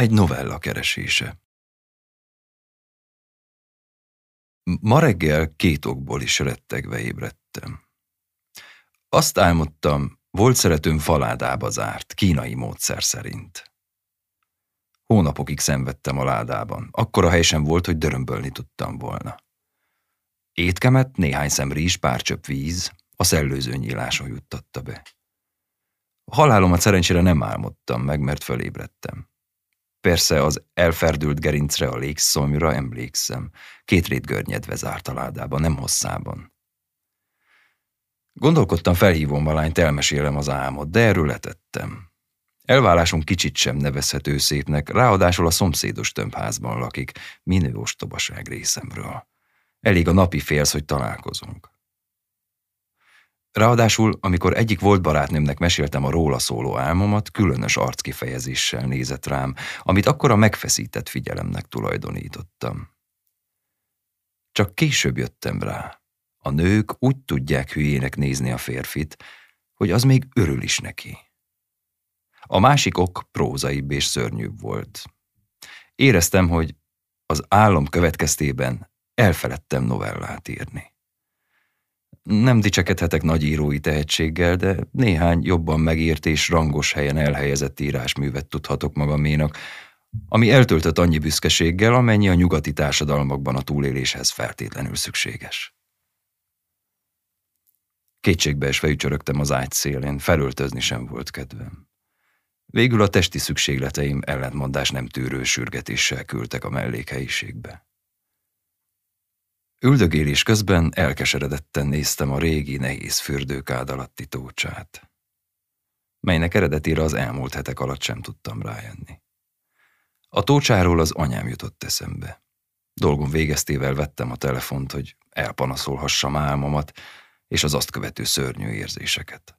Egy novella keresése Ma reggel két okból is rettegve ébredtem. Azt álmodtam, volt szeretőm faládába zárt, kínai módszer szerint. Hónapokig szenvedtem a ládában. Akkor a hely volt, hogy dörömbölni tudtam volna. Étkemet, néhány szem rizs, pár csöpp víz, a szellőző nyíláson juttatta be. A halálomat szerencsére nem álmodtam meg, mert fölébredtem. Persze az elferdült gerincre, a légszomjra emlékszem. Két rét görnyedve zárt a ládában, nem hosszában. Gondolkodtam, felhívom a lányt, elmesélem az álmot, de erről letettem. Elválásunk kicsit sem nevezhető szépnek, ráadásul a szomszédos tömbházban lakik, minő ostobaság részemről. Elég a napi félsz, hogy találkozunk. Ráadásul, amikor egyik volt barátnőmnek meséltem a róla szóló álmomat, különös arckifejezéssel nézett rám, amit akkor a megfeszített figyelemnek tulajdonítottam. Csak később jöttem rá. A nők úgy tudják hülyének nézni a férfit, hogy az még örül is neki. A másik ok prózaibb és szörnyűbb volt. Éreztem, hogy az álom következtében elfeledtem novellát írni. Nem dicsekedhetek nagy írói tehetséggel, de néhány jobban megírt és rangos helyen elhelyezett írásművet tudhatok magaménak, ami eltöltött annyi büszkeséggel, amennyi a nyugati társadalmakban a túléléshez feltétlenül szükséges. Kétségbe esve ücsörögtem az ágy szélén, felöltözni sem volt kedvem. Végül a testi szükségleteim ellentmondás nem tűrő sürgetéssel küldtek a mellékhelyiségbe. Üldögélés közben elkeseredetten néztem a régi, nehéz fürdőkád alatti tócsát, melynek eredetére az elmúlt hetek alatt sem tudtam rájönni. A tócsáról az anyám jutott eszembe. Dolgom végeztével vettem a telefont, hogy elpanaszolhassam álmomat és az azt követő szörnyű érzéseket.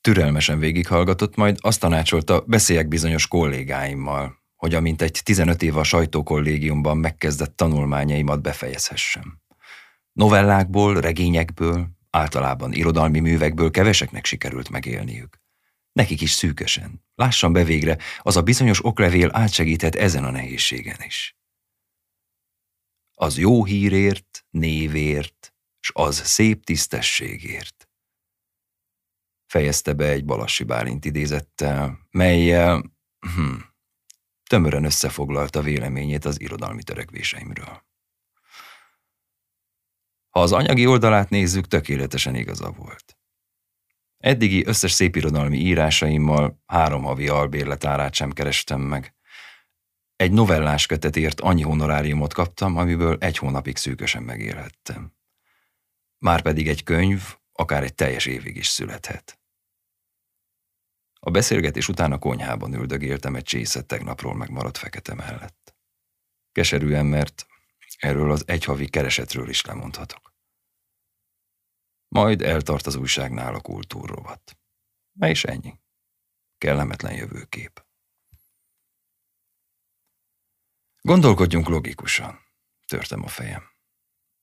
Türelmesen végighallgatott, majd azt tanácsolta, beszéljek bizonyos kollégáimmal, hogy amint egy 15 év a sajtókollégiumban megkezdett tanulmányaimat befejezhessem. Novellákból, regényekből, általában irodalmi művekből keveseknek sikerült megélniük. Nekik is szűkösen. Lássam be végre, az a bizonyos oklevél átsegíthet ezen a nehézségen is. Az jó hírért, névért, s az szép tisztességért. Fejezte be egy Balassi Bálint idézettel, melyel, hm, tömören összefoglalta véleményét az irodalmi törekvéseimről. Ha az anyagi oldalát nézzük, tökéletesen igaza volt. Eddigi összes szépirodalmi írásaimmal három havi albérletárát sem kerestem meg. Egy novellás kötetért annyi honoráriumot kaptam, amiből egy hónapig szűkösen megélhettem. Márpedig egy könyv akár egy teljes évig is születhet. A beszélgetés után a konyhában üldögéltem egy csészet tegnapról megmaradt fekete mellett. Keserűen, mert erről az egyhavi keresetről is lemondhatok. Majd eltart az újságnál a kultúrrovat. Na és ennyi. Kellemetlen jövőkép. Gondolkodjunk logikusan, törtem a fejem.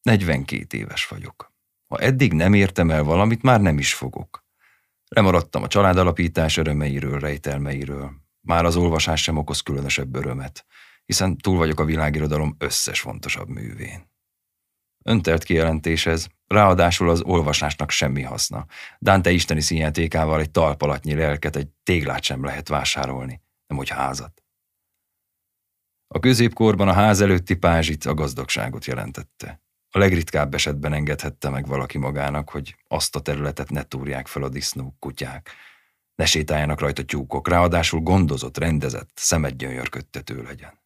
42 éves vagyok. Ha eddig nem értem el valamit, már nem is fogok. Lemaradtam a családalapítás örömeiről, rejtelmeiről. Már az olvasás sem okoz különösebb örömet, hiszen túl vagyok a világirodalom összes fontosabb művén. Öntelt kijelentéshez, ráadásul az olvasásnak semmi haszna. Dante isteni színjátékával egy talpalatnyi lelket, egy téglát sem lehet vásárolni, nem hogy házat. A középkorban a ház előtti pázsit a gazdagságot jelentette. A legritkább esetben engedhette meg valaki magának, hogy azt a területet ne túrják fel a disznók, kutyák. Ne sétáljanak rajta tyúkok, ráadásul gondozott, rendezett, szemed gyönyörködtető legyen.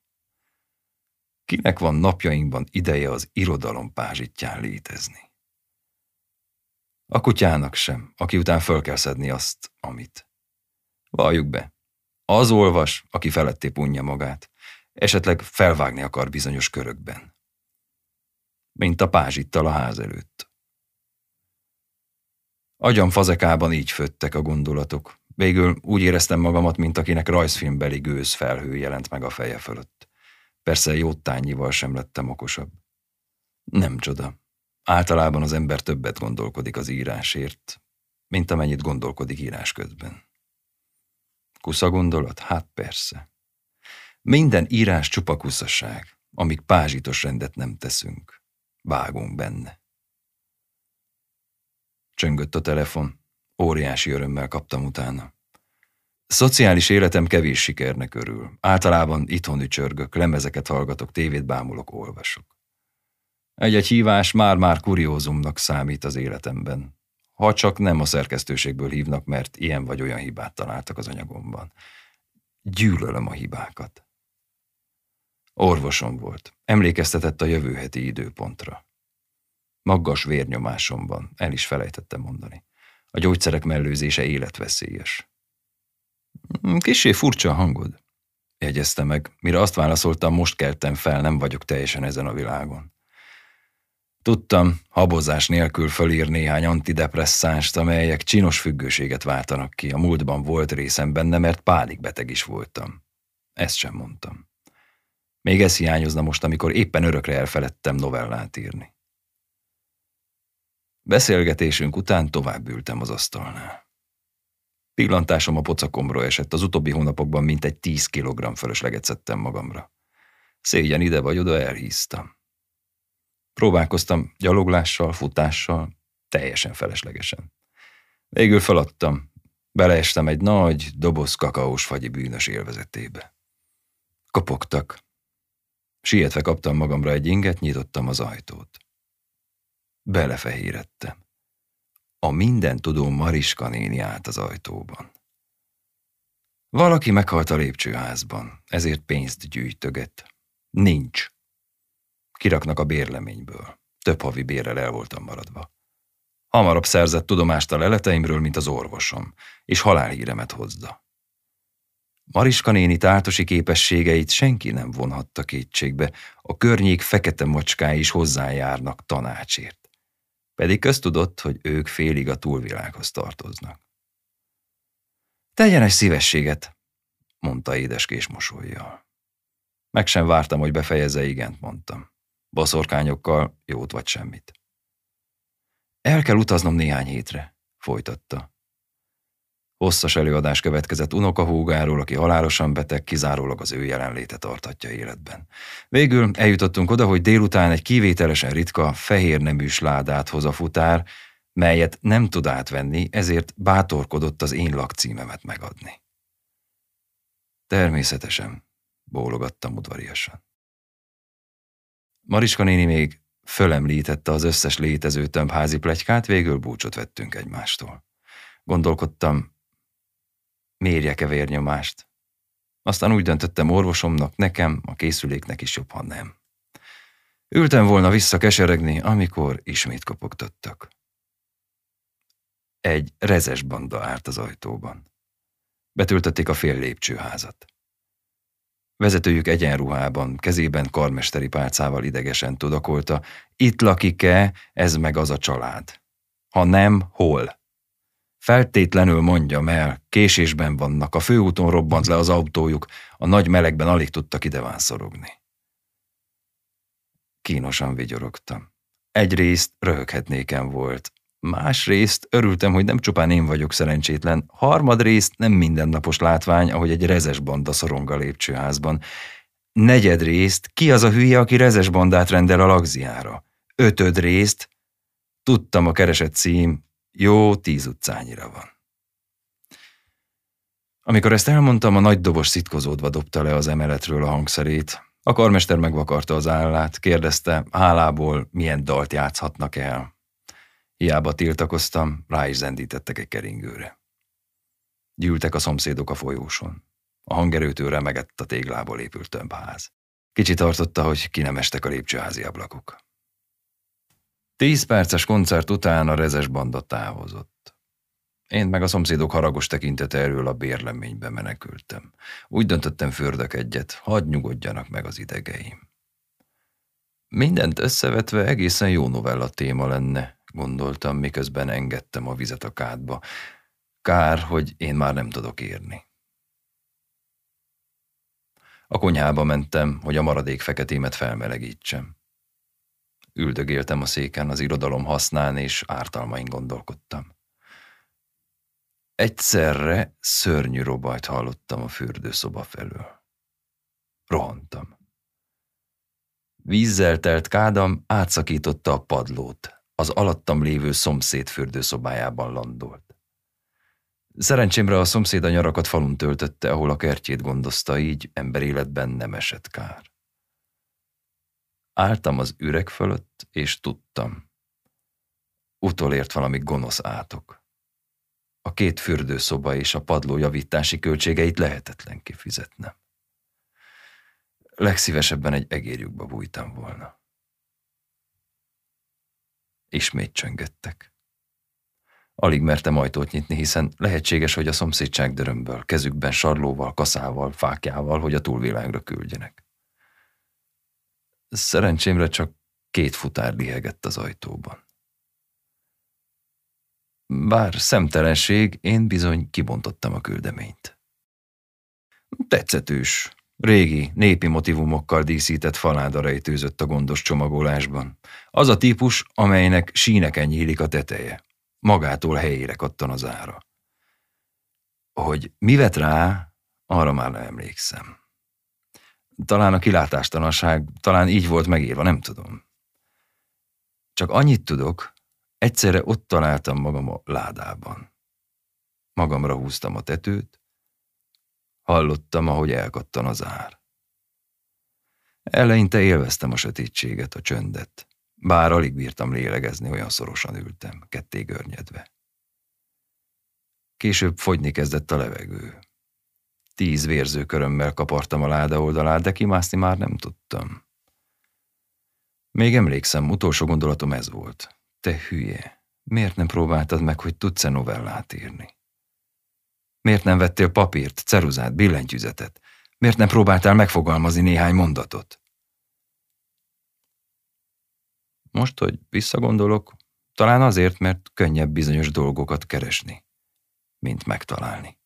Kinek van napjainkban ideje az irodalom pázsitján létezni? A kutyának sem, aki után föl kell szedni azt, amit. Valljuk be, az olvas, aki feletté punja magát, esetleg felvágni akar bizonyos körökben mint a pázsittal a ház előtt. Agyam fazekában így föttek a gondolatok. Végül úgy éreztem magamat, mint akinek rajzfilmbeli gőz felhő jelent meg a feje fölött. Persze jótányival sem lettem okosabb. Nem csoda. Általában az ember többet gondolkodik az írásért, mint amennyit gondolkodik írás közben. Kusza gondolat? Hát persze. Minden írás csupa kuszaság, amíg pázsitos rendet nem teszünk. Vágunk benne. Csöngött a telefon. Óriási örömmel kaptam utána. Szociális életem kevés sikernek örül. Általában itthon ücsörgök, lemezeket hallgatok, tévét bámulok, olvasok. Egy-egy hívás már-már kuriózumnak számít az életemben. Ha csak nem a szerkesztőségből hívnak, mert ilyen vagy olyan hibát találtak az anyagomban. Gyűlölöm a hibákat. Orvosom volt. Emlékeztetett a jövő heti időpontra. Maggas vérnyomásomban, el is felejtettem mondani. A gyógyszerek mellőzése életveszélyes. Kissé furcsa a hangod, jegyezte meg, mire azt válaszoltam, most keltem fel, nem vagyok teljesen ezen a világon. Tudtam, habozás nélkül fölír néhány antidepresszánst, amelyek csinos függőséget váltanak ki. A múltban volt részem benne, mert pánikbeteg is voltam. Ezt sem mondtam. Még ez hiányozna most, amikor éppen örökre elfeledtem novellát írni. Beszélgetésünk után tovább ültem az asztalnál. Pillantásom a pocakomról esett, az utóbbi hónapokban mintegy 10 kg fölösleget szedtem magamra. Szégyen ide vagy oda elhíztam. Próbálkoztam gyaloglással, futással, teljesen feleslegesen. Végül feladtam. Beleestem egy nagy, doboz kakaós fagyi bűnös élvezetébe. Kopogtak. Sietve kaptam magamra egy inget, nyitottam az ajtót. Belefehérettem. A minden tudó Mariska néni állt az ajtóban. Valaki meghalt a lépcsőházban, ezért pénzt gyűjtöget. Nincs. Kiraknak a bérleményből. Több havi bérrel el voltam maradva. Hamarabb szerzett tudomást a leleteimről, mint az orvosom, és halálhíremet hozza. Mariska néni táltosi képességeit senki nem vonhatta kétségbe, a környék fekete macskái is hozzájárnak tanácsért. Pedig köztudott, hogy ők félig a túlvilághoz tartoznak. Tegyen egy szívességet, mondta édeskés mosolyjal. Meg sem vártam, hogy befejezze, igent mondtam. Baszorkányokkal jót vagy semmit. El kell utaznom néhány hétre, folytatta. Hosszas előadás következett unokahúgáról, aki halálosan beteg, kizárólag az ő jelenléte tartatja életben. Végül eljutottunk oda, hogy délután egy kivételesen ritka, fehér neműs ládát hoz a futár, melyet nem tud átvenni, ezért bátorkodott az én lakcímemet megadni. Természetesen, bólogattam udvariasan. Mariska néni még fölemlítette az összes létező tömbházi plegykát, végül búcsot vettünk egymástól. Gondolkodtam, mérjek-e vérnyomást. Aztán úgy döntöttem orvosomnak, nekem, a készüléknek is jobb, ha nem. Ültem volna vissza keseregni, amikor ismét kopogtattak. Egy rezes banda állt az ajtóban. Betöltötték a fél lépcsőházat. Vezetőjük egyenruhában, kezében karmesteri pálcával idegesen tudakolta, itt lakik-e, ez meg az a család. Ha nem, hol? Feltétlenül mondjam el, késésben vannak, a főúton robbant le az autójuk, a nagy melegben alig tudtak idevánszorogni. Kínosan vigyorogtam. Egyrészt röhöghetnéken volt, Másrészt örültem, hogy nem csupán én vagyok szerencsétlen, harmadrészt nem mindennapos látvány, ahogy egy rezes banda szorong a lépcsőházban. Negyedrészt ki az a hülye, aki rezes bandát rendel a lagziára? Ötödrészt tudtam a keresett cím, jó tíz utcányira van. Amikor ezt elmondtam, a nagy dobos szitkozódva dobta le az emeletről a hangszerét. A karmester megvakarta az állát, kérdezte, hálából milyen dalt játszhatnak el. Hiába tiltakoztam, rá is zendítettek egy keringőre. Gyűltek a szomszédok a folyóson. A hangerőtől remegett a téglából épült tömbház. Kicsi tartotta, hogy ki nem estek a lépcsőházi ablakok. Tíz perces koncert után a rezes banda távozott. Én meg a szomszédok haragos tekintete erről a bérleménybe menekültem. Úgy döntöttem fördök egyet, hadd nyugodjanak meg az idegeim. Mindent összevetve egészen jó novella téma lenne, gondoltam, miközben engedtem a vizet a kádba. Kár, hogy én már nem tudok írni. A konyhába mentem, hogy a maradék feketémet felmelegítsem. Üldögéltem a széken az irodalom hasznán, és ártalmain gondolkodtam. Egyszerre szörnyű robajt hallottam a fürdőszoba felől. Rohantam. Vízzel telt kádam átszakította a padlót, az alattam lévő szomszéd fürdőszobájában landolt. Szerencsémre a szomszéd a nyarakat falun töltötte, ahol a kertjét gondozta, így emberéletben nem esett kár. Álltam az üreg fölött, és tudtam. Utolért valami gonosz átok. A két fürdőszoba és a padló javítási költségeit lehetetlen kifizetnem. Legszívesebben egy egérjükbe bújtam volna. Ismét csöngettek. Alig mertem ajtót nyitni, hiszen lehetséges, hogy a szomszédság dörömből, kezükben sarlóval, kaszával, fákjával, hogy a túlvilágra küldjenek. Szerencsémre csak két futár lihegett az ajtóban. Bár szemtelenség, én bizony kibontottam a küldeményt. Tetszetős, régi, népi motivumokkal díszített faláda rejtőzött a gondos csomagolásban. Az a típus, amelynek síneken nyílik a teteje. Magától helyére kattan az ára. Hogy mi vett rá, arra már nem emlékszem. Talán a kilátástalanság, talán így volt megírva, nem tudom. Csak annyit tudok, egyszerre ott találtam magam a ládában. Magamra húztam a tetőt, hallottam, ahogy elkattan az ár. Eleinte élveztem a sötétséget, a csöndet, bár alig bírtam lélegezni, olyan szorosan ültem, ketté görnyedve. Később fogyni kezdett a levegő. Tíz vérző körömmel kapartam a láda oldalát, de kimászni már nem tudtam. Még emlékszem, utolsó gondolatom ez volt. Te hülye, miért nem próbáltad meg, hogy tudsz-e novellát írni? Miért nem vettél papírt, ceruzát, billentyűzetet? Miért nem próbáltál megfogalmazni néhány mondatot? Most, hogy visszagondolok, talán azért, mert könnyebb bizonyos dolgokat keresni, mint megtalálni.